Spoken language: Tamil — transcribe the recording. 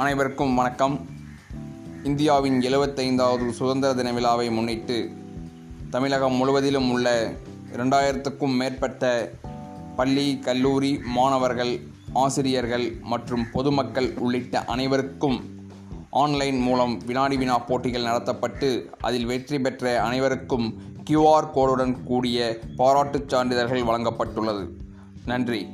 அனைவருக்கும் வணக்கம். இந்தியாவின் எழுபத்தைந்தாவது சுதந்திர தின விழாவை முன்னிட்டு தமிழகம் முழுவதிலும் உள்ள இரண்டாயிரத்துக்கும் மேற்பட்ட பள்ளி கல்லூரி மாணவர்கள் ஆசிரியர்கள் மற்றும் பொதுமக்கள் உள்ளிட்ட அனைவருக்கும் ஆன்லைன் மூலம் வினாடி வினா போட்டிகள் நடத்தப்பட்டு அதில் வெற்றி பெற்ற அனைவருக்கும் கியூஆர் கோடுடன் கூடிய பாராட்டுச் சான்றிதழ்கள் வழங்கப்பட்டுள்ளது. நன்றி.